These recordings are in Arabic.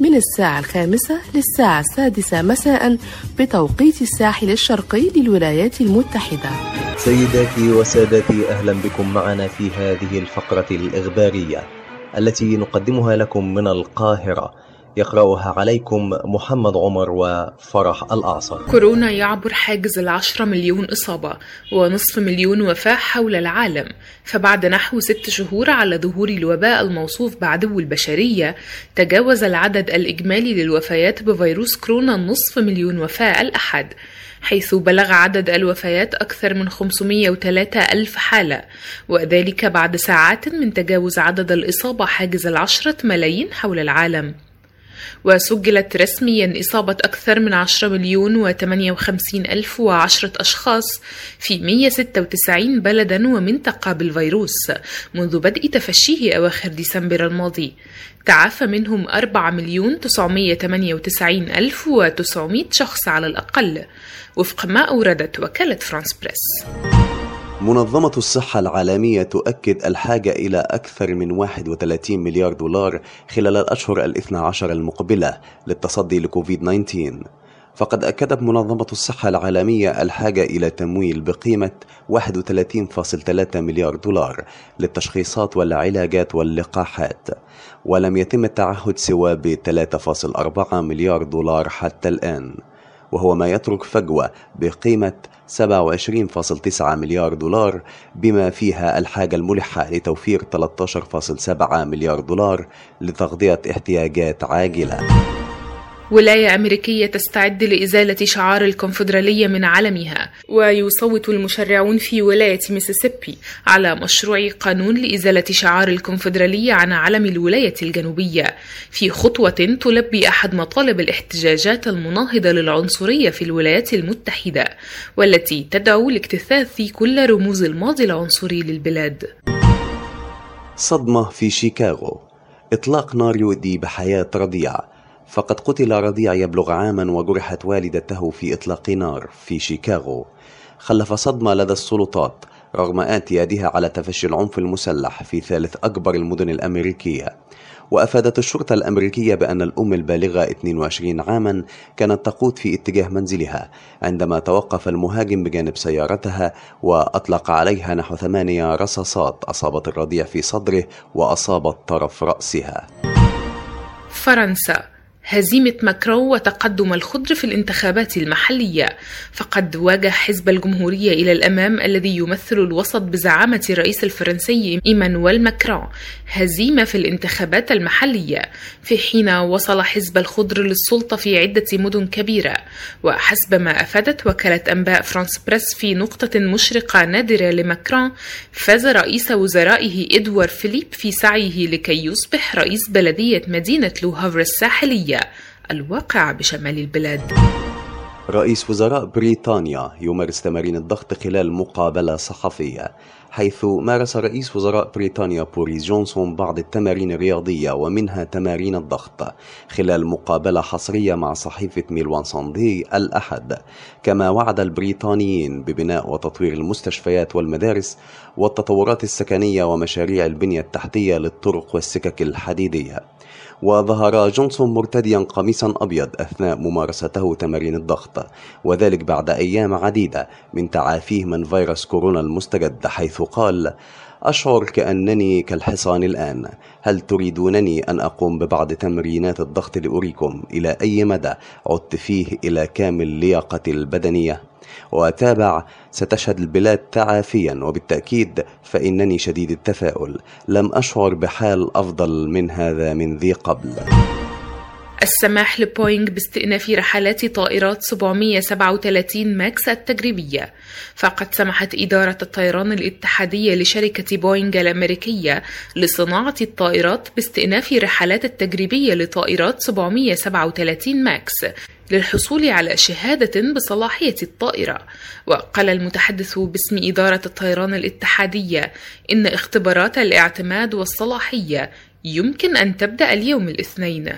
من الساعة الخامسة للساعة السادسة مساء بتوقيت الساحل الشرقي للولايات المتحدة. سيداتي وسادتي أهلا بكم معنا في هذه الفقرة الإخبارية التي نقدمها لكم من القاهرة. يقرأها عليكم محمد عمر وفرح الأعصر. كورونا يعبر حاجز العشرة مليون إصابة ونصف مليون وفاة حول العالم. فبعد نحو ست شهور على ظهور الوباء الموصوف بعدو البشرية تجاوز العدد الإجمالي للوفيات بفيروس كورونا النصف مليون وفاة الأحد حيث بلغ عدد الوفيات أكثر من 503 ألف حالة. وذلك بعد ساعات من تجاوز عدد الإصابة حاجز العشرة ملايين حول العالم. وسجلت رسميا إصابة أكثر من 10 مليون و 58 ألف وعشرة أشخاص في 196 بلدا ومنطقة بالفيروس منذ بدء تفشيه أواخر ديسمبر الماضي. تعافى منهم 4 مليون 998 ألف و 900 شخص على الأقل. وفق ما أوردت وكالة فرانس بريس. منظمة الصحة العالمية تؤكد الحاجة إلى أكثر من 31 مليار دولار خلال الأشهر الاثنى عشر المقبلة للتصدي لكوفيد 19 فقد أكدت منظمة الصحة العالمية الحاجة إلى تمويل بقيمة 31.3 مليار دولار للتشخيصات والعلاجات واللقاحات ولم يتم التعهد سوى ب 3.4 مليار دولار حتى الآن. وهو ما يترك فجوة بقيمة 27.9 مليار دولار بما فيها الحاجة الملحة لتوفير 13.7 مليار دولار لتغطية احتياجات عاجلة. ولاية أمريكية تستعد لإزالة شعار الكونفدرالية من علمها ويصوت المشرعون في ولاية ميسيسيبي على مشروع قانون لإزالة شعار الكونفدرالية عن علم الولاية الجنوبية. في خطوة تلبي أحد مطالب الاحتجاجات المناهضة للعنصرية في الولايات المتحدة والتي تدعو لاكتثاث كل رموز الماضي العنصري للبلاد. صدمة في شيكاغو. إطلاق نار يؤدي بحياة رضيع فقد قتل رضيع يبلغ عاما وجرحت والدته في إطلاق نار في شيكاغو. خلف صدمة لدى السلطات رغم اعتيادها على تفشي العنف المسلح في ثالث أكبر المدن الأمريكية. وأفادت الشرطة الأمريكية بأن الأم البالغة 22 عاما كانت تقود في اتجاه منزلها عندما توقف المهاجم بجانب سيارتها وأطلق عليها نحو ثمانية رصاصات أصابت الرضيع في صدره وأصابت طرف رأسها. فرنسا. هزيمة ماكرون وتقدم الخضر في الانتخابات المحلية. فقد واجه حزب الجمهورية إلى الأمام الذي يمثل الوسط بزعامة الرئيس الفرنسي إيمانويل ماكرون هزيمة في الانتخابات المحلية. في حين وصل حزب الخضر للسلطة في عدة مدن كبيرة. وحسب ما أفادت وكالة أنباء فرانس بريس في نقطة مشرقة نادرة لماكرون فاز رئيس وزرائه إدوار فيليب في سعيه لكي يصبح رئيس بلدية مدينة لوهافر الساحلية. الواقعة بشمال البلاد. رئيس وزراء بريطانيا يمارس تمارين الضغط خلال مقابلة صحفية حيث مارس رئيس وزراء بريطانيا بوريس جونسون بعض التمارين الرياضية ومنها تمارين الضغط خلال مقابلة حصرية مع صحيفة ميل أون ساندي الأحد. كما وعد البريطانيين ببناء وتطوير المستشفيات والمدارس والتطورات السكنية ومشاريع البنية التحتية للطرق والسكك الحديدية. وظهر جونسون مرتديا قميصا أبيض أثناء ممارسته تمارين الضغط وذلك بعد أيام عديدة من تعافيه من فيروس كورونا المستجد حيث قال أشعر كأنني كالحصان الآن. هل تريدونني أن أقوم ببعض تمرينات الضغط لأريكم؟ إلى أي مدى عدت فيه إلى كامل لياقتي البدنية؟ وتابع ستشهد البلاد تعافيا وبالتأكيد فإنني شديد التفاؤل. لم أشعر بحال أفضل من هذا من ذي قبل. السماح لبوينغ باستئناف رحلات طائرات 737 ماكس التجريبية. فقد سمحت إدارة الطيران الاتحادية لشركة بوينغ الأمريكية لصناعة الطائرات باستئناف رحلات التجريبية لطائرات 737 ماكس للحصول على شهادة بصلاحية الطائرة. وقال المتحدث باسم إدارة الطيران الاتحادية إن اختبارات الاعتماد والصلاحية يمكن أن تبدأ اليوم الاثنين.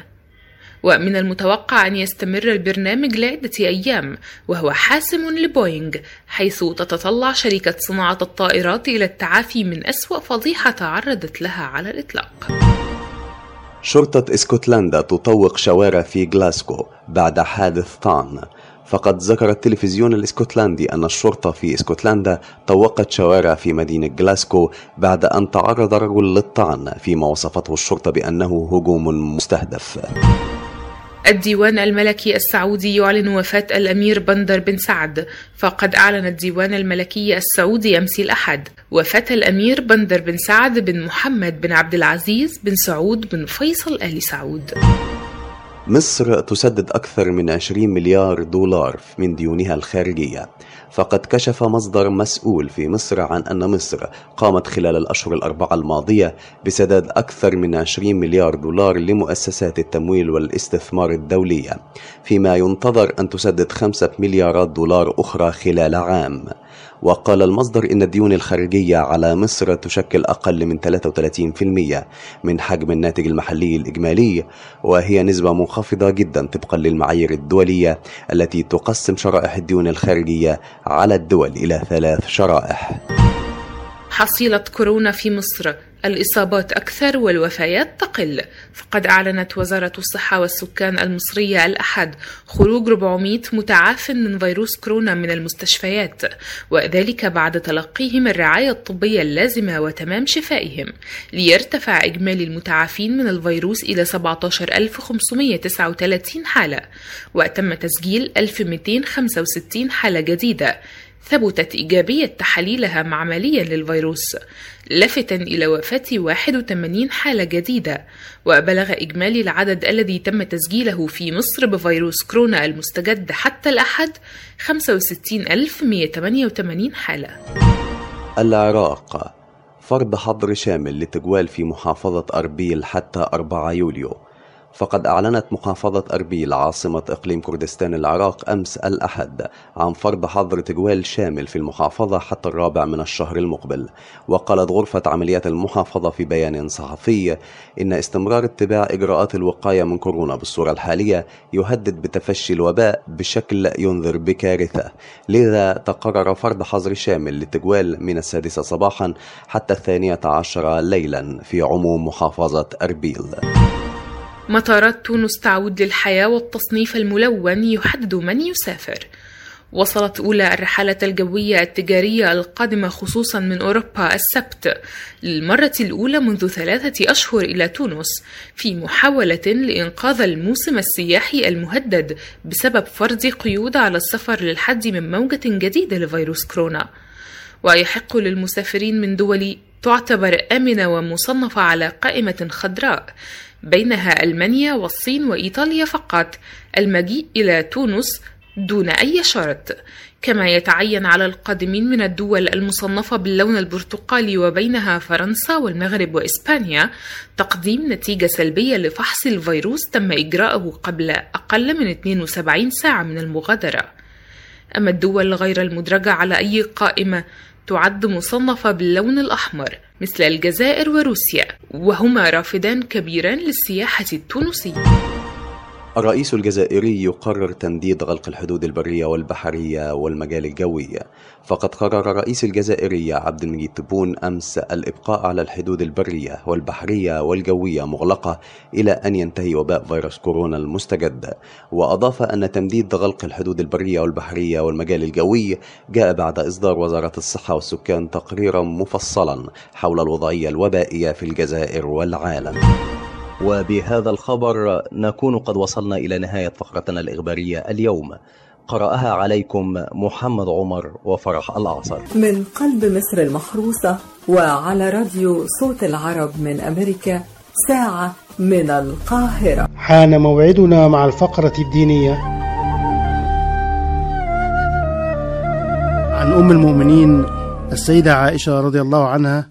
ومن المتوقع أن يستمر البرنامج لعدة أيام وهو حاسم لبوينغ حيث تتطلع شركة صناعة الطائرات إلى التعافي من أسوأ فضيحة تعرضت لها على الإطلاق. شرطة إسكتلندا تطوق شوارع في غلاسكو بعد حادث طعن. فقد ذكر التلفزيون الإسكتلندي أن الشرطة في إسكتلندا طوقت شوارع في مدينة غلاسكو بعد أن تعرض رجل للطعن فيما وصفته الشرطة بأنه هجوم مستهدف. الديوان الملكي السعودي يعلن وفاة الأمير بندر بن سعد. فقد أعلن الديوان الملكي السعودي أمس الأحد. وفاة الأمير بندر بن سعد بن محمد بن عبد العزيز بن سعود بن فيصل آل سعود. مصر تسدد أكثر من 20 مليار دولار من ديونها الخارجية. فقد كشف مصدر مسؤول في مصر عن أن مصر قامت خلال الأشهر الأربعة الماضية بسداد أكثر من 20 مليار دولار لمؤسسات التمويل والاستثمار الدولية فيما ينتظر أن تسدد خمسة مليارات دولار أخرى خلال عام. وقال المصدر إن الديون الخارجية على مصر تشكل أقل من 33% من حجم الناتج المحلي الإجمالي وهي نسبة منخفضة جدا طبقا للمعايير الدولية التي تقسم شرائح الديون الخارجية على الدول إلى ثلاث شرائح. حصيلة كورونا في مصر. الإصابات أكثر والوفيات تقل. فقد أعلنت وزارة الصحة والسكان المصرية الأحد خروج 400 متعاف من فيروس كورونا من المستشفيات وذلك بعد تلقيهم الرعاية الطبية اللازمة وتمام شفائهم. ليرتفع إجمالي المتعافين من الفيروس إلى 17539 حالة وتم تسجيل 1265 حالة جديدة ثبتت إيجابية تحاليلها معمليا للفيروس لافتا إلى وفاة 81 حالة جديدة وبلغ إجمالي العدد الذي تم تسجيله في مصر بفيروس كورونا المستجد حتى الأحد 65188 حالة. العراق فرض حظر شامل لتجوال في محافظة أربيل حتى 4 يوليو. فقد أعلنت محافظة أربيل عاصمة إقليم كردستان العراق أمس الأحد عن فرض حظر تجوال شامل في المحافظة حتى الرابع من الشهر المقبل. وقالت غرفة عمليات المحافظة في بيان صحفي إن استمرار اتباع إجراءات الوقاية من كورونا بالصورة الحالية يهدد بتفشي الوباء بشكل ينذر بكارثة. لذا تقرر فرض حظر شامل للتجوال من السادسة صباحا حتى الثانية عشر ليلا في عموم محافظة أربيل. مطارات تونس تعود للحياة والتصنيف الملون يحدد من يسافر. وصلت أولى الرحلات الجوية التجارية القادمة خصوصا من أوروبا السبت للمرة الأولى منذ ثلاثة أشهر إلى تونس في محاولة لإنقاذ الموسم السياحي المهدد بسبب فرض قيود على السفر للحد من موجة جديدة لفيروس كورونا. ويحق للمسافرين من دول تعتبر آمنة ومصنفة على قائمة خضراء. بينها ألمانيا والصين وإيطاليا فقط. المجيء إلى تونس دون أي شرط. كما يتعين على القادمين من الدول المصنفة باللون البرتقالي وبينها فرنسا والمغرب وإسبانيا تقديم نتيجة سلبية لفحص الفيروس تم إجراءه قبل أقل من 72 ساعة من المغادرة. أما الدول غير المدرجة على أي قائمة تعد مصنفة باللون الأحمر مثل الجزائر وروسيا وهما رافدان كبيران للسياحة التونسية. الرئيس الجزائري يقرر تمديد غلق الحدود البرية والبحرية والمجال الجوي. فقد قرر الرئيس الجزائري عبد المجيد تبون أمس الإبقاء على الحدود البرية والبحرية والجوية مغلقة إلى أن ينتهي وباء فيروس كورونا المستجد. وأضاف أن تمديد غلق الحدود البرية والبحرية والمجال الجوي جاء بعد إصدار وزارة الصحة والسكان تقريرا مفصلا حول الوضعية الوبائية في الجزائر والعالم. وبهذا الخبر نكون قد وصلنا إلى نهاية فقرتنا الإخبارية اليوم. قرأها عليكم محمد عمر وفرح الأعصر. من قلب مصر المحروسة وعلى راديو صوت العرب من أمريكا ساعة من القاهرة. حان موعدنا مع الفقرة الدينية. عن أم المؤمنين السيدة عائشة رضي الله عنها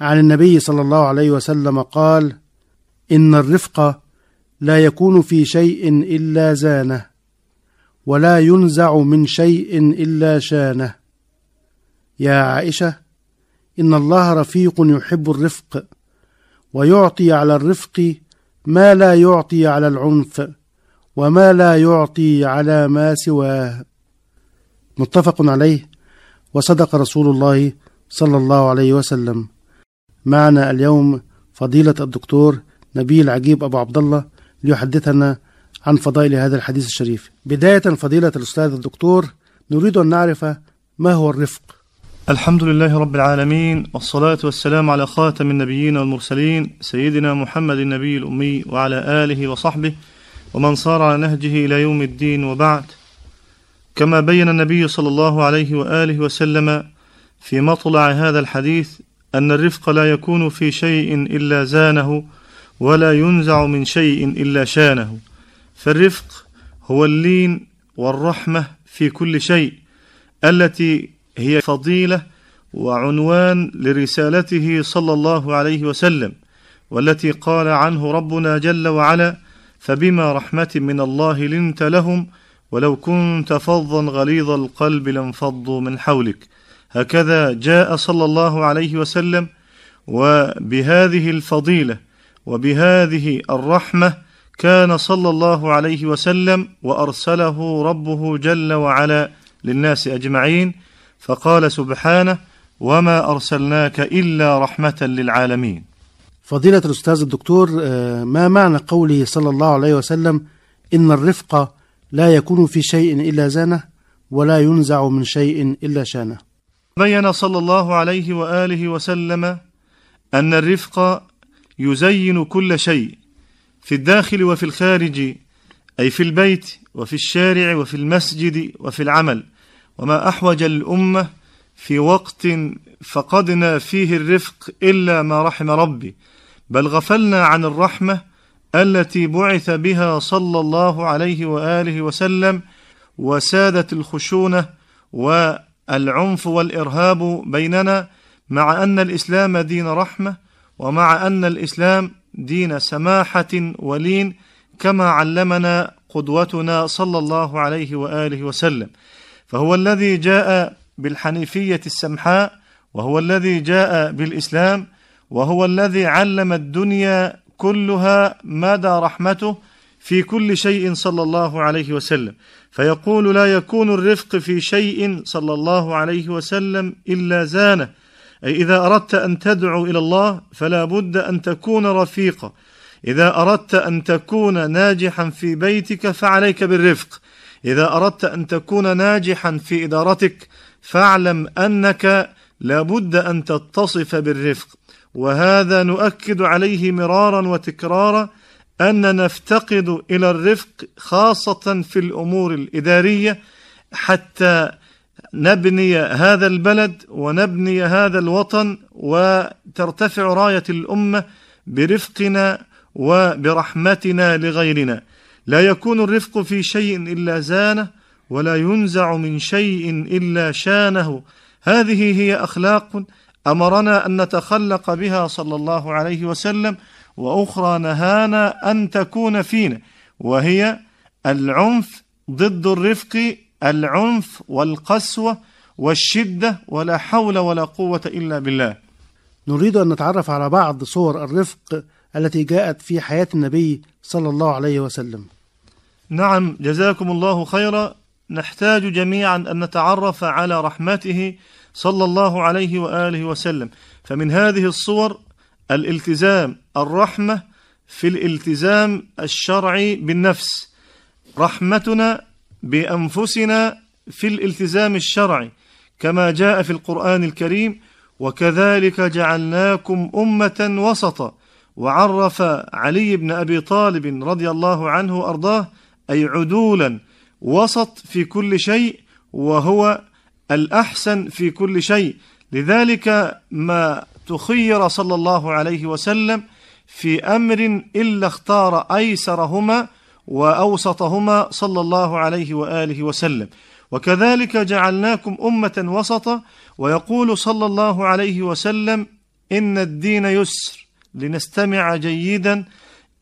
عن النبي صلى الله عليه وسلم قال إن الرفق لا يكون في شيء إلا زانه ولا ينزع من شيء إلا شانه. يا عائشة إن الله رفيق يحب الرفق ويعطي على الرفق ما لا يعطي على العنف وما لا يعطي على ما سواه. متفق عليه. وصدق رسول الله صلى الله عليه وسلم. معنا اليوم فضيلة الدكتور نبيل عجيب أبو عبد الله ليحدثنا عن فضائل هذا الحديث الشريف. بداية فضيلة الأستاذ الدكتور نريد أن نعرف ما هو الرفق. الحمد لله رب العالمين والصلاة والسلام على خاتم النبيين والمرسلين سيدنا محمد النبي الأمي وعلى آله وصحبه ومن صار على نهجه إلى يوم الدين وبعد. كما بين النبي صلى الله عليه وآله وسلم في مطلع هذا الحديث أن الرفق لا يكون في شيء إلا زانه ولا ينزع من شيء إلا شانه. فالرفق هو اللين والرحمة في كل شيء التي هي فضيلة وعنوان لرسالته صلى الله عليه وسلم والتي قال عنه ربنا جل وعلا فبما رحمة من الله لنت لهم ولو كنت فظا غليظ القلب لانفضوا من حولك. هكذا جاء صلى الله عليه وسلم وبهذه الفضيلة وبهذه الرحمة كان صلى الله عليه وسلم وأرسله ربه جل وعلا للناس أجمعين فقال سبحانه وما أرسلناك إلا رحمة للعالمين. فضيلة الأستاذ الدكتور ما معنى قوله صلى الله عليه وسلم إن الرفق لا يكون في شيء إلا زانه ولا ينزع من شيء إلا شانه؟ بين صلى الله عليه وآله وسلم أن الرفق يزين كل شيء في الداخل وفي الخارج أي في البيت وفي الشارع وفي المسجد وفي العمل. وما أحوج الأمة في وقت فقدنا فيه الرفق إلا ما رحم ربي. بل غفلنا عن الرحمة التي بعث بها صلى الله عليه وآله وسلم وسادت الخشونة والعنف والإرهاب بيننا مع أن الإسلام دين رحمة ومع أن الإسلام دين سماحة ولين كما علمنا قدوتنا صلى الله عليه وآله وسلم. فهو الذي جاء بالحنيفية السمحاء وهو الذي جاء بالإسلام وهو الذي علم الدنيا كلها مدى رحمته في كل شيء صلى الله عليه وسلم. فيقول لا يكون الرفق في شيء صلى الله عليه وسلم إلا زانه. أي إذا أردت أن تدعو إلى الله فلا بد أن تكون رفيقا إذا أردت أن تكون ناجحا في بيتك فعليك بالرفق. إذا أردت أن تكون ناجحا في إدارتك فاعلم أنك لابد أن تتصف بالرفق. وهذا نؤكد عليه مرارا وتكرارا أن نفتقد إلى الرفق خاصة في الأمور الإدارية حتى نبني هذا البلد ونبني هذا الوطن وترتفع راية الأمة برفقنا وبرحمتنا لغيرنا. لا يكون الرفق في شيء إلا زانه ولا ينزع من شيء إلا شانه. هذه هي أخلاق أمرنا أن نتخلق بها صلى الله عليه وسلم وأخرى نهانا أن تكون فينا وهي العنف ضد الرفق العنف والقسوة والشدة ولا حول ولا قوة إلا بالله. نريد أن نتعرف على بعض صور الرفق التي جاءت في حياة النبي صلى الله عليه وسلم. نعم جزاكم الله خيرا. نحتاج جميعا أن نتعرف على رحمته صلى الله عليه وآله وسلم. فمن هذه الصور الالتزام الرحمة في الالتزام الشرعي بالنفس. رحمتنا بأنفسنا في الالتزام الشرعي كما جاء في القرآن الكريم وكذلك جعلناكم أمة وسطا وعرف علي بن أبي طالب رضي الله عنه أرضاه أي عدولا وسط في كل شيء وهو الأحسن في كل شيء. لذلك ما تخير صلى الله عليه وسلم في أمر إلا اختار أيسرهما وأوسطهما صلى الله عليه وآله وسلم. وكذلك جعلناكم أمة وسطا ويقول صلى الله عليه وسلم إن الدين يسر لنستمع جيدا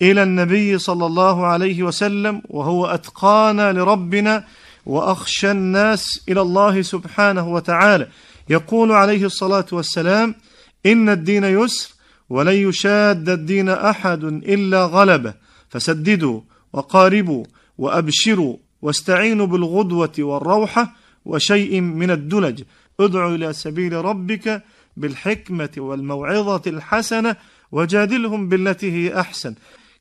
إلى النبي صلى الله عليه وسلم وهو أتقانا لربنا وأخشى الناس إلى الله سبحانه وتعالى. يقول عليه الصلاة والسلام إن الدين يسر ولن يشاد الدين أحد إلا غلبه. فسددوا وقاربوا وأبشروا واستعينوا بالغدوة والروحة وشيء من الدلج. ادعوا إلى سبيل ربك بالحكمة والموعظة الحسنة وجادلهم بالتي هي أحسن.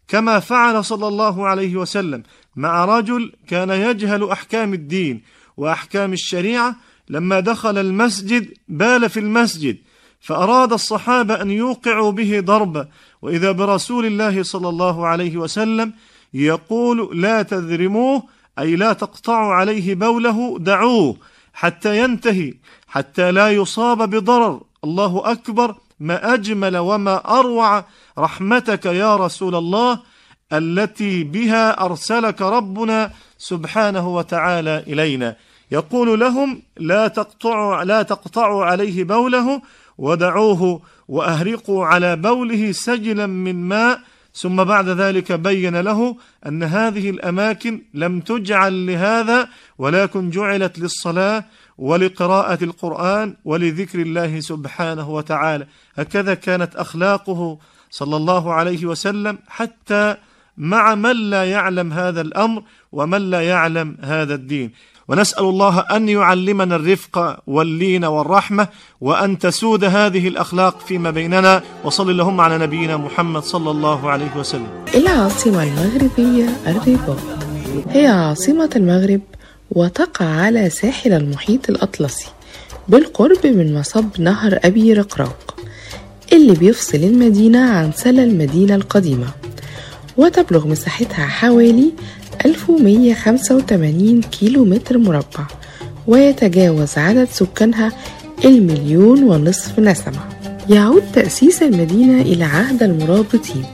كما فعل صلى الله عليه وسلم مع رجل كان يجهل أحكام الدين وأحكام الشريعة لما دخل المسجد بال في المسجد فأراد الصحابة أن يوقعوا به ضربة. وإذا برسول الله صلى الله عليه وسلم يقول لا تذرموه أي لا تقطعوا عليه بوله دعوه حتى ينتهي حتى لا يصاب بضرر. الله أكبر ما أجمل وما أروع رحمتك يا رسول الله التي بها أرسلك ربنا سبحانه وتعالى إلينا. يقول لهم لا تقطعوا لا تقطعوا عليه بوله ودعوه وأهرقوا على بوله سجلا من ماء ثم بعد ذلك بين له أن هذه الأماكن لم تجعل لهذا ولكن جعلت للصلاة ولقراءة القرآن ولذكر الله سبحانه وتعالى. هكذا كانت أخلاقه صلى الله عليه وسلم حتى مع من لا يعلم هذا الأمر ومن لا يعلم هذا الدين. ونسأل الله أن يعلمنا الرفق واللين والرحمة وأن تسود هذه الأخلاق فيما بيننا وصل اللهم على نبينا محمد صلى الله عليه وسلم. العاصمة المغربية الرباط هي عاصمة المغرب وتقع على ساحل المحيط الأطلسي بالقرب من مصب نهر أبي رقراق اللي بيفصل المدينة عن سلا المدينة القديمة وتبلغ مساحتها حوالي 1185 كيلو متر مربع ويتجاوز عدد سكانها المليون ونصف نسمة. يعود تأسيس المدينة إلى عهد المرابطين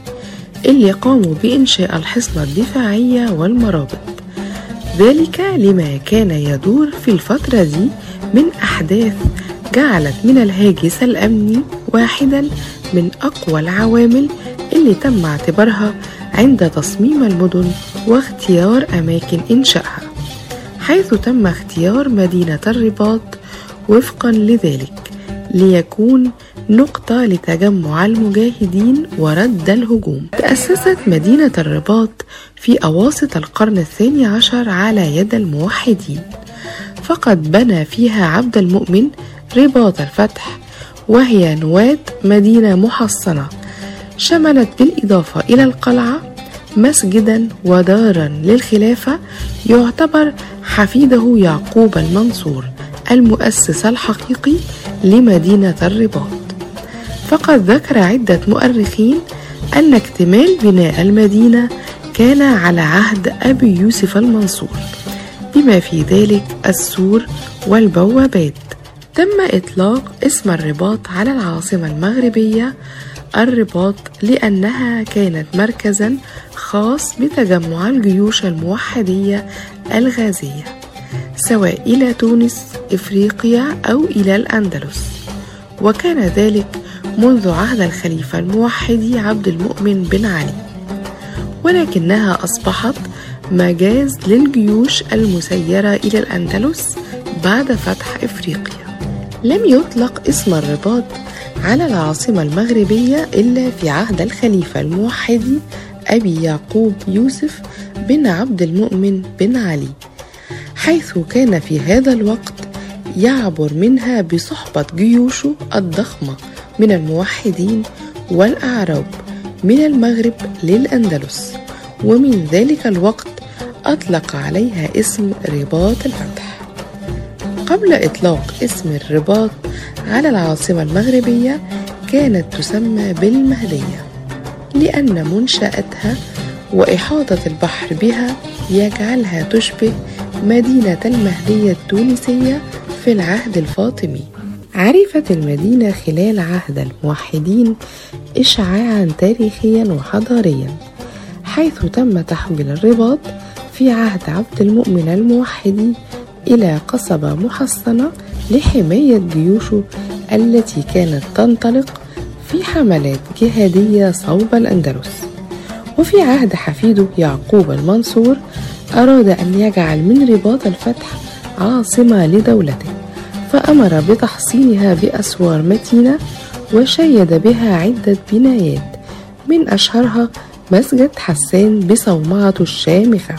اللي قاموا بإنشاء الحصن الدفاعية والمرابط. ذلك لما كان يدور في الفترة دي من أحداث جعلت من الهاجس الأمني واحدا من أقوى العوامل اللي تم اعتبارها عند تصميم المدن واختيار أماكن إنشائها حيث تم اختيار مدينة الرباط وفقا لذلك ليكون نقطة لتجمع المجاهدين ورد الهجوم. تأسست مدينة الرباط في أواسط القرن الثاني عشر على يد الموحدين فقد بنى فيها عبد المؤمن رباط الفتح وهي نواة مدينة محصنة شملت بالإضافة إلى القلعة مسجدا ودارا للخلافة يعتبر حفيده يعقوب المنصور المؤسس الحقيقي لمدينة الرباط. فقد ذكر عدة مؤرخين أن اكتمال بناء المدينة كان على عهد أبي يوسف المنصور بما في ذلك السور والبوابات. تم إطلاق اسم الرباط على العاصمة المغربية الرباط لأنها كانت مركزا خاص بتجمع الجيوش الموحدية الغازية سواء إلى تونس إفريقيا أو إلى الأندلس. وكان ذلك منذ عهد الخليفة الموحد عبد المؤمن بن علي. ولكنها أصبحت مجاز للجيوش المسيرة إلى الأندلس بعد فتح إفريقيا. لم يطلق اسم الرباط على العاصمة المغربية إلا في عهد الخليفة الموحد أبي يعقوب يوسف بن عبد المؤمن بن علي. حيث كان في هذا الوقت يعبر منها بصحبة جيوشه الضخمة من الموحدين والأعراب من المغرب للأندلس ومن ذلك الوقت أطلق عليها اسم رباط الفتح. قبل إطلاق اسم الرباط على العاصمة المغربية كانت تسمى بالمهدية لأن منشأتها وإحاطة البحر بها يجعلها تشبه مدينة المهدية التونسية في العهد الفاطمي. عرفت المدينة خلال عهد الموحدين إشعاعا تاريخيا وحضاريا حيث تم تحويل الرباط في عهد عبد المؤمن الموحدي إلى قصبة محصنة لحماية جيوشه التي كانت تنطلق في حملات جهادية صوب الأندلس. وفي عهد حفيده يعقوب المنصور أراد أن يجعل من رباط الفتح عاصمة لدولته فأمر بتحصينها بأسوار متينة وشيد بها عدة بنايات من أشهرها مسجد حسان بصومعته الشامخة.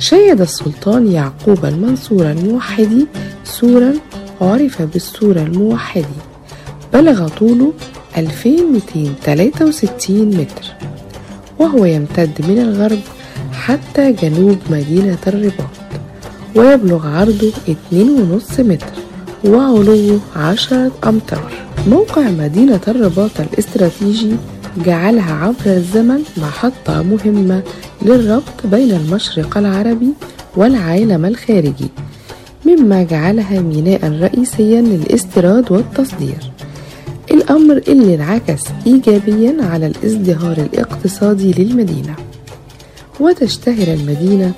شيد السلطان يعقوب المنصور الموحدي سورا عرف بالسور الموحدي. بلغ طوله 2263 متر. وهو يمتد من الغرب حتى جنوب مدينة الرباط. ويبلغ عرضه 2.5 متر. وعلوه 10 أمتار. موقع مدينة الرباط الاستراتيجي جعلها عبر الزمن محطة مهمة للربط بين المشرق العربي والعالم الخارجي مما جعلها ميناء رئيسيا للاستيراد والتصدير. الأمر اللي انعكس إيجابيا على الازدهار الاقتصادي للمدينة. وتشتهر المدينة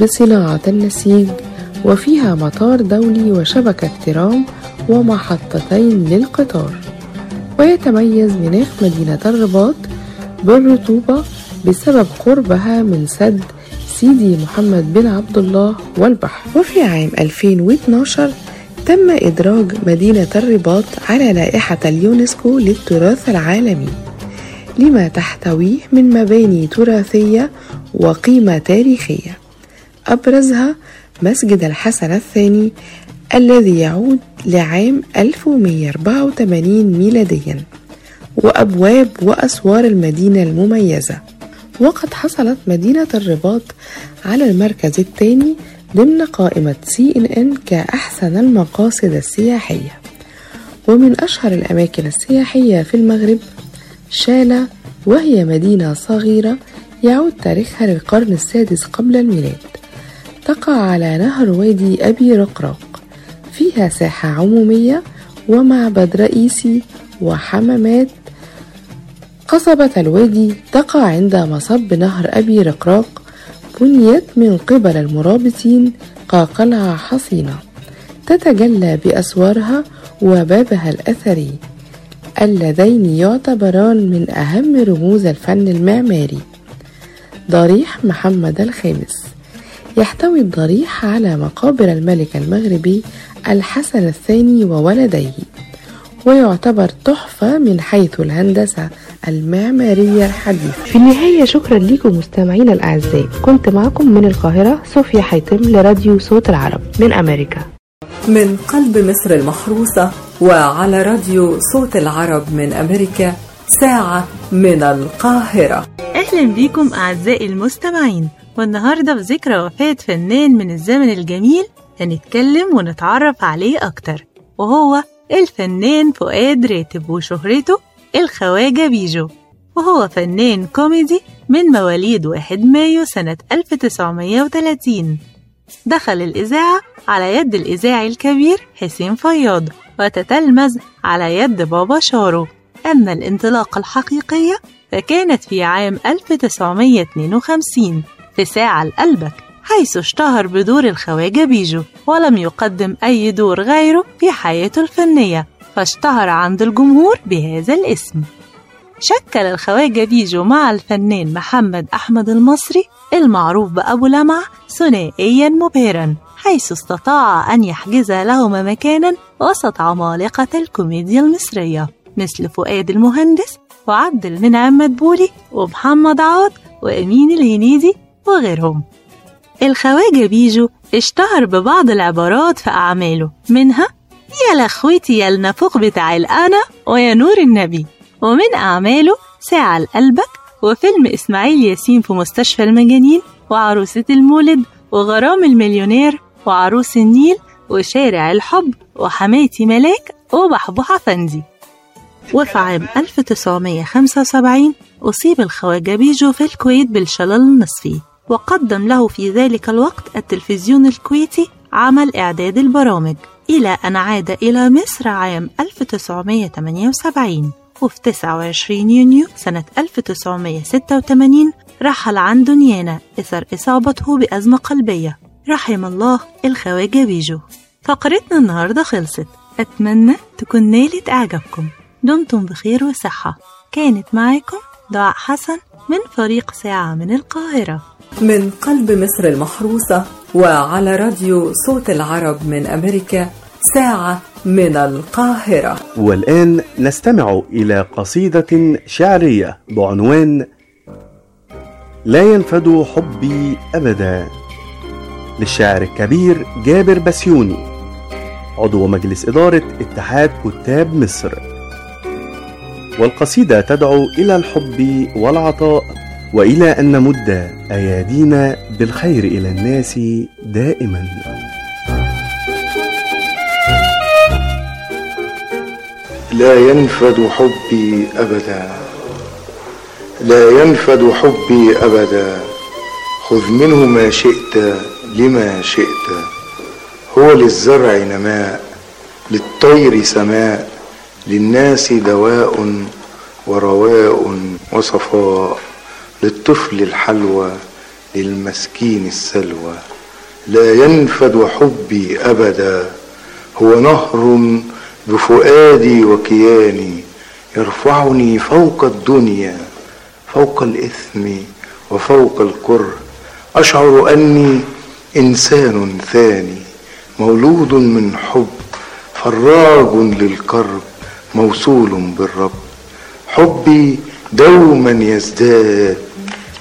بصناعة النسيج وفيها مطار دولي وشبكة ترام ومحطتين للقطار. ويتميز مناخ مدينة الرباط بالرطوبة بسبب قربها من سد سيدي محمد بن عبد الله والبحر. وفي عام 2012 تم إدراج مدينة الرباط على لائحة اليونسكو للتراث العالمي لما تحتويه من مباني تراثية وقيمة تاريخية. أبرزها مسجد الحسن الثاني الذي يعود لعام 1184 ميلاديا وأبواب وأسوار المدينة المميزة. وقد حصلت مدينة الرباط على المركز الثاني ضمن قائمة سي إن إن كأحسن المقاصد السياحية. ومن أشهر الأماكن السياحية في المغرب شالة وهي مدينة صغيرة يعود تاريخها للقرن السادس قبل الميلاد. تقع على نهر وادي أبي رقراق. فيها ساحة عمومية ومعبد رئيسي وحمامات. قصبة الوادي تقع عند مصب نهر أبي رقراق بنيت من قبل المرابطين كقلعة حصينة. تتجلى بأسوارها وبابها الأثري اللذين يعتبران من أهم رموز الفن المعماري. ضريح محمد الخامس. يحتوي الضريح على مقابر الملك المغربي الحسن الثاني وولديه ويعتبر تحفة من حيث الهندسة المعمارية الحديثة. في النهاية شكرا لكم مستمعينا الأعزاء. كنت معكم من القاهرة صوفيا حيتم لراديو صوت العرب من أمريكا. من قلب مصر المحروسة وعلى راديو صوت العرب من أمريكا ساعة من القاهرة. أهلا بكم أعزائي المستمعين. والنهاردة بذكرى وفاة فنان من الزمن الجميل هنتكلم ونتعرف عليه أكتر وهو الفنان فؤاد راتب وشهرته الخواجة بيجو. وهو فنان كوميدي من مواليد 1 مايو سنة 1930 دخل الإذاعة على يد الإذاعي الكبير حسين فياض وتتلمذ على يد بابا شارو. أما الانطلاقة الحقيقية فكانت في عام 1952 في ساعة لقلبك حيث اشتهر بدور الخواجة بيجو ولم يقدم أي دور غيره في حياته الفنية فاشتهر عند الجمهور بهذا الاسم. شكل الخواجة بيجو مع الفنان محمد أحمد المصري المعروف بأبو لمع ثنائيا مبهرا حيث استطاع أن يحجز لهما مكانا وسط عمالقة الكوميديا المصرية مثل فؤاد المهندس وعبد المنعم مدبولي ومحمد عوض وأمين الهنيدي وغيرهم. الخواجة بيجو اشتهر ببعض العبارات في أعماله منها يا لخوتي يا النافوق بتاع الأنا ويا نور النبي. ومن أعماله ساعة لقلبك وفيلم إسماعيل ياسين في مستشفى المجانين وعروسة المولد وغرام المليونير وعروس النيل وشارع الحب وحماتي ملاك وبحبوحة فندي وفي عام 1975 أصيب الخواجة بيجو في الكويت بالشلل النصفي. وقدم له في ذلك الوقت التلفزيون الكويتي عمل إعداد البرامج. إلى أن عاد إلى مصر عام 1978 وفي 29 يونيو سنة 1986 رحل عن دنيانا إثر إصابته بأزمة قلبية. رحم الله الخواجة بيجو. فقرتنا النهاردة خلصت. أتمنى تكون نالت إعجابكم. دمتم بخير وصحة. كانت معاكم دعاء حسن من فريق ساعة من القاهرة. من قلب مصر المحروسة وعلى راديو صوت العرب من أمريكا ساعة من القاهرة. والآن نستمع إلى قصيدة شعرية بعنوان لا ينفد حبي أبدا. للشاعر الكبير جابر بسيوني عضو مجلس إدارة اتحاد كتاب مصر. والقصيدة تدعو إلى الحب والعطاء. وإلى أن نمد أيادينا بالخير إلى الناس دائما. لا ينفد حبي أبدا. لا ينفد حبي أبدا. خذ منه ما شئت لما شئت. هو للزرع نماء للطير سماء للناس دواء ورواء وصفاء. للطفل الحلوى للمسكين السلوى. لا ينفد حبي أبدا هو نهر بفؤادي وكياني يرفعني فوق الدنيا فوق الإثم وفوق الكره. أشعر أني إنسان ثاني مولود من حب فراج للكرب موصول بالرب. حبي دوما يزداد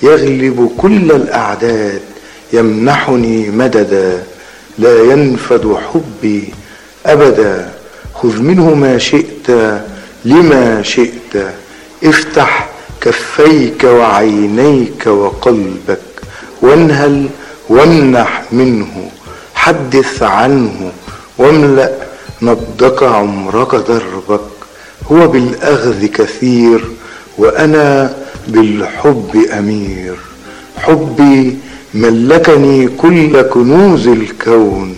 يغلب كل الأعداد يمنحني مددا لا ينفد حبي أبدا. خذ منه ما شئت لما شئت افتح كفيك وعينيك وقلبك وانهل وامنح منه حدث عنه واملأ نبضك عمرك دربك. هو بالأخذ كثير وأنا بالحب أمير. حبي ملكني كل كنوز الكون.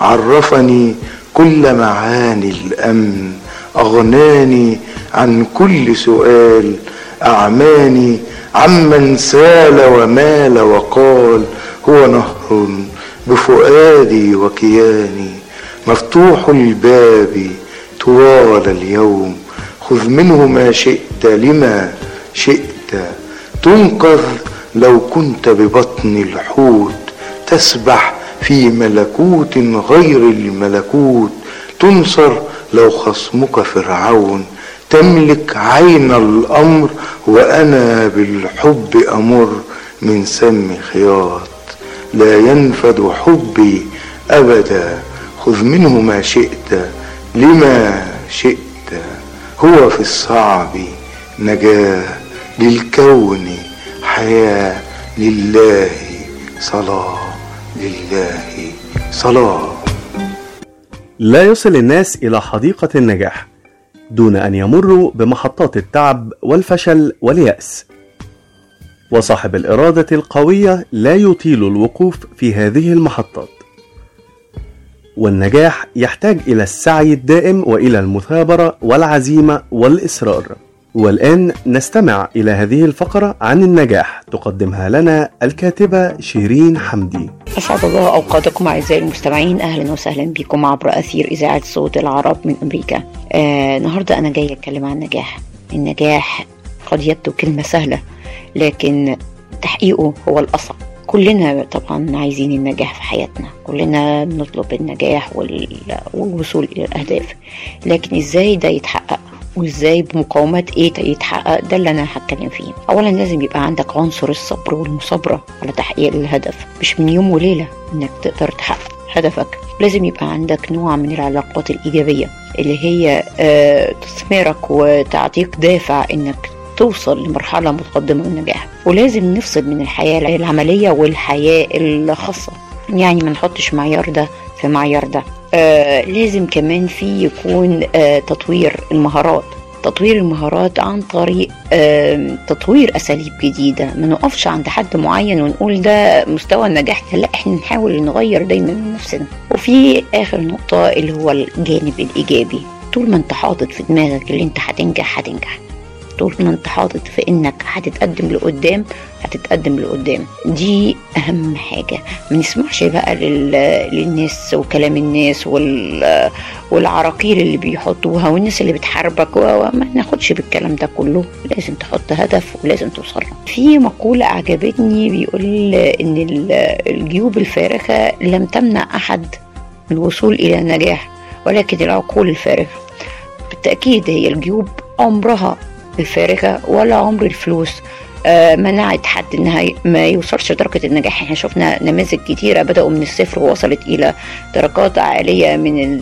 عرفني كل معاني الأمن. أغناني عن كل سؤال. أعماني عمن سال ومال وقال. هو نهر بفؤادي وكياني. مفتوح الباب طوال اليوم. خذ منه ما شئت لما شئت تنقذ لو كنت ببطن الحوت تسبح في ملكوت غير الملكوت تنصر لو خصمك فرعون تملك عين الأمر وأنا بالحب أمر من سم خياط. لا ينفد حبي أبدا خذ منه ما شئت لما شئت هو في الصعب نجاة. للكون حياة لله صلاة لله صلاة. لا يصل الناس إلى حديقة النجاح دون أن يمروا بمحطات التعب والفشل واليأس. وصاحب الإرادة القوية لا يطيل الوقوف في هذه المحطات. والنجاح يحتاج إلى السعي الدائم وإلى المثابرة والعزيمة والإصرار. والآن نستمع إلى هذه الفقرة عن النجاح تقدمها لنا الكاتبة شيرين حمدي. أسعد الله أوقاتكم أعزائي المستمعين. أهلا وسهلا بكم عبر أثير إذاعة صوت العرب من أمريكا. آه النهاردة أنا جاية أتكلم عن النجاح. النجاح قد يبدو كلمة سهلة لكن تحقيقه هو الأصعب كلنا طبعا عايزين النجاح في حياتنا. كلنا بنطلب النجاح والوصول إلى الأهداف. لكن إزاي ده يتحقق؟ وإزاي بمقاومات إيه يتحقق ده اللي أنا هتكلم فيه. اولا لازم يبقى عندك عنصر الصبر والمصابرة على تحقيق الهدف مش من يوم وليلة إنك تقدر تحقق هدفك. لازم يبقى عندك نوع من العلاقات الإيجابية اللي هي آه تثمرك وتعطيك دافع إنك توصل لمرحلة متقدمة من النجاح ولازم نفصل من الحياة العملية والحياة الخاصة. يعني ما نحطش معيار ده في معيار ده. آه لازم كمان في يكون آه تطوير المهارات. تطوير المهارات عن طريق تطوير أساليب جديدة. ما نقفش عند حد معين ونقول ده مستوى النجاح. لا إحنا نحاول نغير دايما من نفسنا. وفي آخر نقطة اللي هو الجانب الإيجابي. طول ما أنت حاطط في دماغك اللي أنت هتنجح هتنجح. طول ما انت حاطط في انك هتتقدم لقدام هتتقدم لقدام. دي أهم حاجة. ما نسمعش بقى لل... للناس وكلام الناس وال... والعراقيل اللي بيحطوها والناس اللي بتحاربك وما ناخدش بالكلام ده كله. لازم تحط هدف ولازم توصل في مقولة أعجبتني بيقول ال- الجيوب الفارغة لم تمنع أحد من الوصول إلى النجاح ولكن العقول الفارغة. بالتأكيد هي الجيوب عمرها الفارغة ولا عمر الفلوس. آه، منعت حد انها ما يوصلش لدرجة النجاح. إحنا شفنا نماذج كتيرة بدأوا من الصفر ووصلت إلى درجات عالية من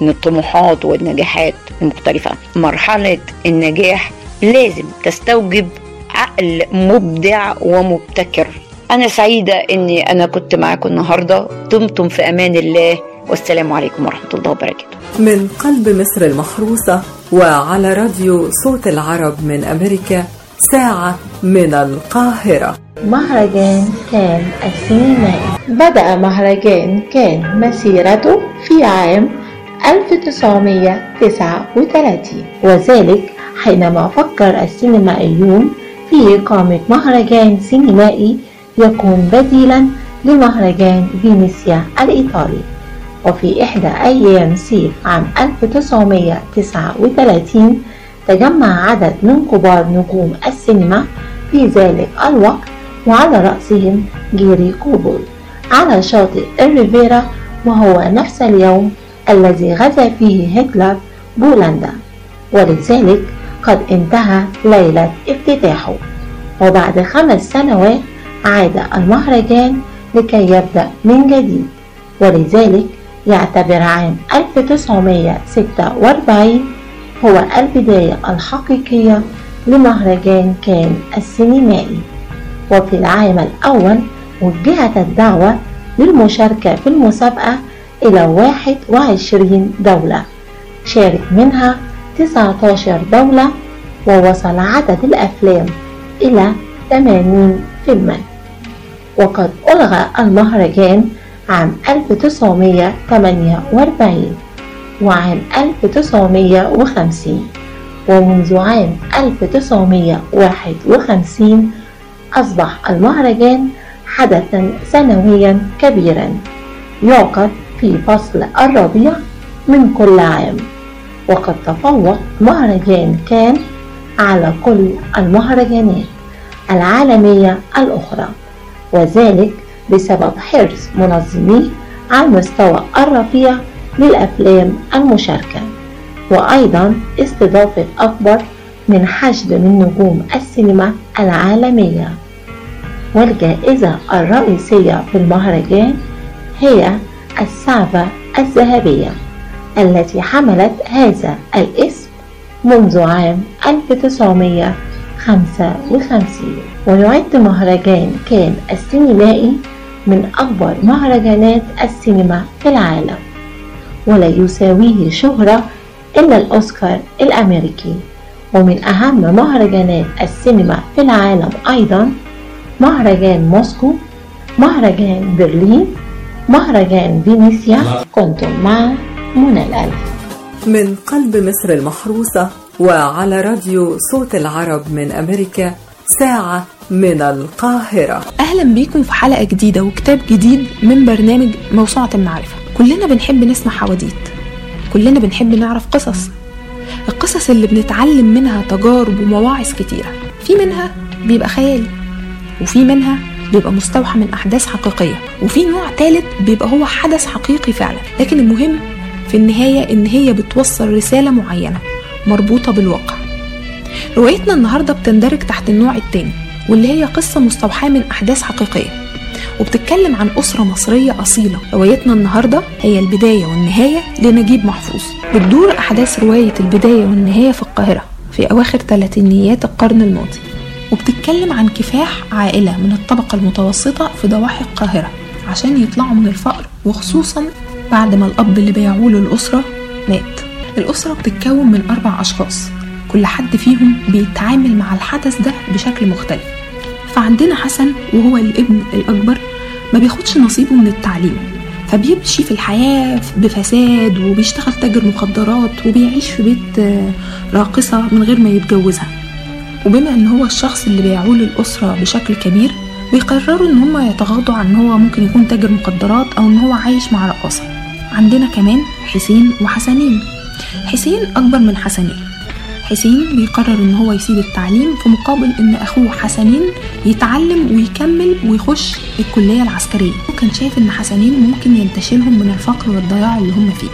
من الطموحات والنجاحات المختلفة. مرحلة النجاح لازم تستوجب عقل مبدع ومبتكر. أنا سعيدة إني أنا كنت معاكم النهاردة. دمتم في أمان الله. والسلام عليكم ورحمة الله وبركاته. من قلب مصر المحروسة وعلى راديو صوت العرب من أمريكا ساعة من القاهرة. مهرجان كان السينمائي بدأ مهرجان كان مسيرته في عام 1939 وذلك حينما فكر السينمائيون في إقامة مهرجان سينمائي يكون بديلا لمهرجان فينيسيا الإيطالي. وفي إحدى أيام صيف عام 1939 تجمع عدد من كبار نجوم السينما في ذلك الوقت وعلى رأسهم جيري كوبول على شاطئ الريفيرا وهو نفس اليوم الذي غزا فيه هتلر بولندا. ولذلك قد انتهى ليلة افتتاحه. وبعد خمس سنوات عاد المهرجان لكي يبدأ من جديد. ولذلك يعتبر عام 1946 هو البداية الحقيقية لمهرجان كان السينمائي. وفي العام الأول وجهت الدعوة للمشاركة في المسابقة إلى 21 دولة. شارك منها 19 دولة ووصل عدد الأفلام إلى 80 فيلما. وقد ألغى المهرجان عام 1948 وعام 1950 ومنذ عام 1951 أصبح المهرجان حدثا سنويا كبيرا يعقد في فصل الربيع من كل عام. وقد تفوق مهرجان كان على كل المهرجانات العالمية الأخرى وذلك بسبب حرص منظميه على المستوى الرفيع للأفلام المشاركة. وأيضا استضافة أكبر من حشد من نجوم السينما العالمية. والجائزة الرئيسية في المهرجان هي السعفة الذهبية التي حملت هذا الاسم منذ عام 1955 ويعد مهرجان كان السينمائي من أكبر مهرجانات السينما في العالم ولا يساويه شهرة إلا الأوسكار الأمريكي. ومن أهم مهرجانات السينما في العالم أيضا مهرجان موسكو مهرجان برلين مهرجان فينيسيا. كنتم مع منى الألف. من قلب مصر المحروسة وعلى راديو صوت العرب من أمريكا ساعة من القاهرة. أهلا بيكم في حلقة جديدة وكتاب جديد من برنامج موسوعة المعرفة. كلنا بنحب نسمع حواديت. كلنا بنحب نعرف قصص. القصص اللي بنتعلم منها تجارب ومواعظ كتيرة. في منها بيبقى خيالي وفي منها بيبقى مستوحى من أحداث حقيقية وفي نوع تالت بيبقى هو حدث حقيقي فعلا. لكن المهم في النهاية إن هي بتوصل رسالة معينة مربوطة بالواقع. روايتنا النهاردة بتندرج تحت النوع التاني. واللي هي قصة مستوحاة من أحداث حقيقية. وبتتكلم عن أسرة مصرية أصيلة. روايتنا النهاردة هي البداية والنهاية لنجيب محفوظ. بتدور أحداث رواية البداية والنهاية في القاهرة في أواخر ثلاثينيات القرن الماضي. وبتتكلم عن كفاح عائلة من الطبقة المتوسطة في ضواحي القاهرة عشان يطلعوا من الفقر. وخصوصا بعد ما الأب اللي بيعوله الأسرة مات. الأسرة بتتكون من أربع أشخاص. كل حد فيهم بيتعامل مع الحدث ده بشكل مختلف. فعندنا حسن وهو الابن الأكبر ما بياخدش نصيبه من التعليم فبيمشي في الحياة بفساد وبيشتغل تاجر مخدرات وبيعيش في بيت راقصة من غير ما يتجوزها. وبما إن هو الشخص اللي بيعول الأسرة بشكل كبير بيقرروا إن هم يتغاضوا عن إن هو ممكن يكون تاجر مخدرات أو إن هو عايش مع رقاصة. عندنا كمان حسين وحسنين. حسين أكبر من حسنين. حسين بيقرر إن هو يسيب التعليم في مقابل إن أخوه حسنين يتعلم ويكمل ويخش الكلية العسكرية. وكان شايف إن حسنين ممكن ينتشلهم من الفقر والضياع اللي هم فيه.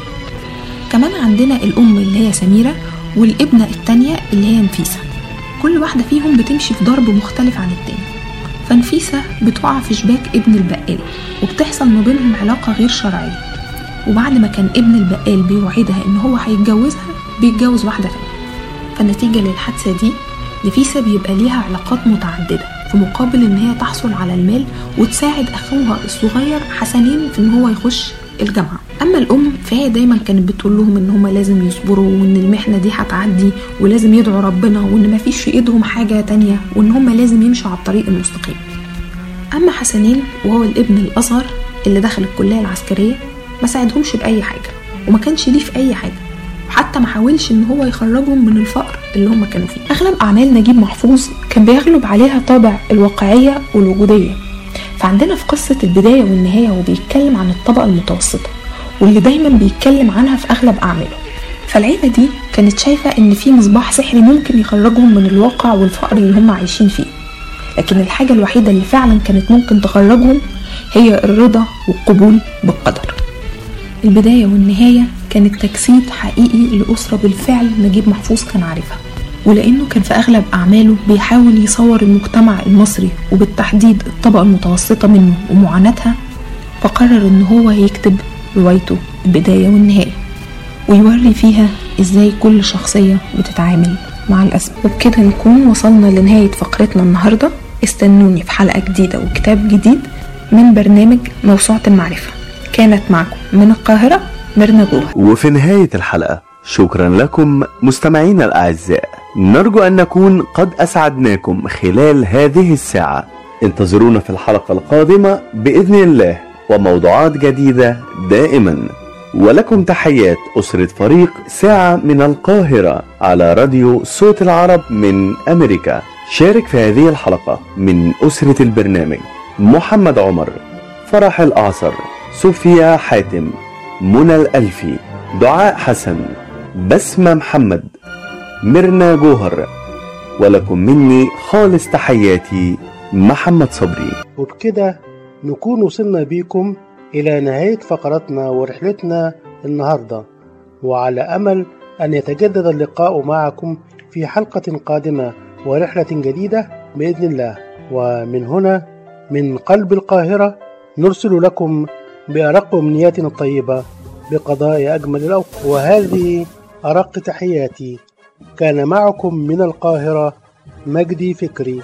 كمان عندنا الأم اللي هي سميرة والابنة التانية اللي هي نفيسة. كل واحدة فيهم بتمشي في ضرب مختلف عن التاني. فنفيسة بتقع في شباك ابن البقال وبتحصل ما بينهم علاقة غير شرعية. وبعد ما كان ابن البقال بيوعدها إن هو هيتجوزها بيتجوز واحدة تانية. فنتيجة للحادثة دي نفيسة بيبقى ليها علاقات متعددة في مقابل إن هي تحصل على المال وتساعد أخوها الصغير حسنين في إن هو يخش الجامعة. أما الأم فهي دايما كانت بتقول لهم إن هما لازم يصبروا وإن المحنة دي هتعدي ولازم يدعوا ربنا وإن مفيش في إيدهم حاجة تانية وإن هما لازم يمشوا على الطريق المستقيم. أما حسنين وهو الابن الأصغر اللي دخل الكلية العسكرية ما ساعدهمش بأي حاجة وما كانش ليه في أي حاجة. وحتى ما حاولش إن هو يخرجهم من الفقر اللي هم كانوا فيه. أغلب أعمال نجيب محفوظ كان بيغلب عليها طابع الواقعية والوجودية. فعندنا في قصة البداية والنهاية هو بيتكلم عن الطبقة المتوسطة واللي دايما بيتكلم عنها في أغلب أعماله. فالعيلة دي كانت شايفة إن في مصباح سحري ممكن يخرجهم من الواقع والفقر اللي هم عايشين فيه. لكن الحاجة الوحيدة اللي فعلا كانت ممكن تخرجهم هي الرضا والقبول بالقدر. البداية والنهاية كانت تجسيد حقيقي لأسرة بالفعل نجيب محفوظ كان عارفها. ولأنه كان في أغلب أعماله بيحاول يصور المجتمع المصري وبالتحديد الطبقة المتوسطة منه ومعاناتها فقرر إن هو يكتب روايته البداية والنهاية ويوري فيها إزاي كل شخصية بتتعامل. مع الأزمة وبكده نكون وصلنا لنهاية فقرتنا النهاردة. استنوني في حلقة جديدة وكتاب جديد من برنامج موسوعة المعرفة. كانت معكم من القاهرة. ميرنا جوهر وفي نهاية الحلقة شكرا لكم مستمعينا الأعزاء. نرجو أن نكون قد أسعدناكم خلال هذه الساعة. انتظرونا في الحلقة القادمة بإذن الله وموضوعات جديدة دائما. ولكم تحيات أسرة فريق ساعة من القاهرة على راديو صوت العرب من أمريكا. شارك في هذه الحلقة من أسرة البرنامج محمد عمر فرح الأعصر صوفيا حاتم. منى الألفي دعاء حسن بسمة محمد ميرنا جوهر ولكم مني خالص تحياتي محمد صبري. وبكده نكون وصلنا بيكم إلى نهاية فقرتنا ورحلتنا النهاردة وعلى أمل أن يتجدد اللقاء معكم في حلقة قادمة ورحلة جديدة بإذن الله. ومن هنا من قلب القاهرة نرسل لكم بأرق أمنياتنا الطيبة بقضاء أجمل الأوقات وهذه أرق تحياتي كان معكم من القاهرة مجدي فكري.